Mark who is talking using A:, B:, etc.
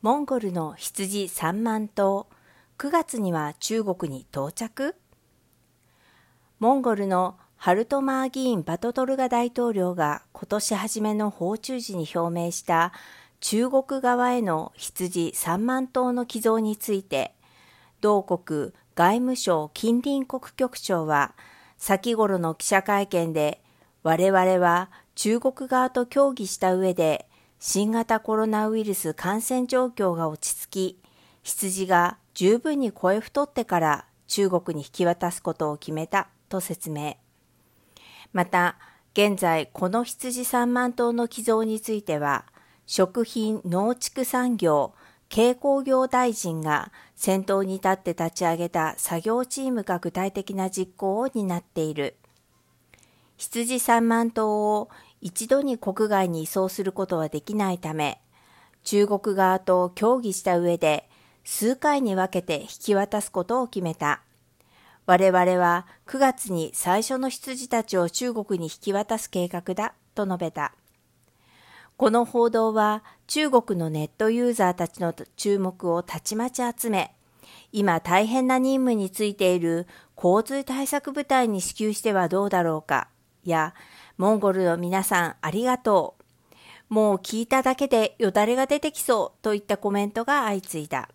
A: モンゴルの羊3万頭、9月には中国に到着。モンゴルのハルトマー議員バトトルガ大統領が今年初めの訪中時に表明した中国側への羊3万頭の寄贈について、同国外務省近隣国局長は先頃の記者会見で我々は中国側と協議した上で新型コロナウイルス感染状況が落ち着き、羊が十分に声太ってから中国に引き渡すことを決めたと説明。また、現在この羊3万頭の寄贈については、食品農畜産業軽工業大臣が先頭に立って立ち上げた作業チームが具体的な実行を担っている。羊3万頭を一度に国外に移送することはできないため、中国側と協議した上で、数回に分けて引き渡すことを決めた。我々は9月に最初の羊たちを中国に引き渡す計画だ、と述べた。この報道は中国のネットユーザーたちの注目をたちまち集め、今大変な任務についている洪水対策部隊に支給してはどうだろうか、や、モンゴルの皆さんありがとう。もう聞いただけでよだれが出てきそうといったコメントが相次いだ。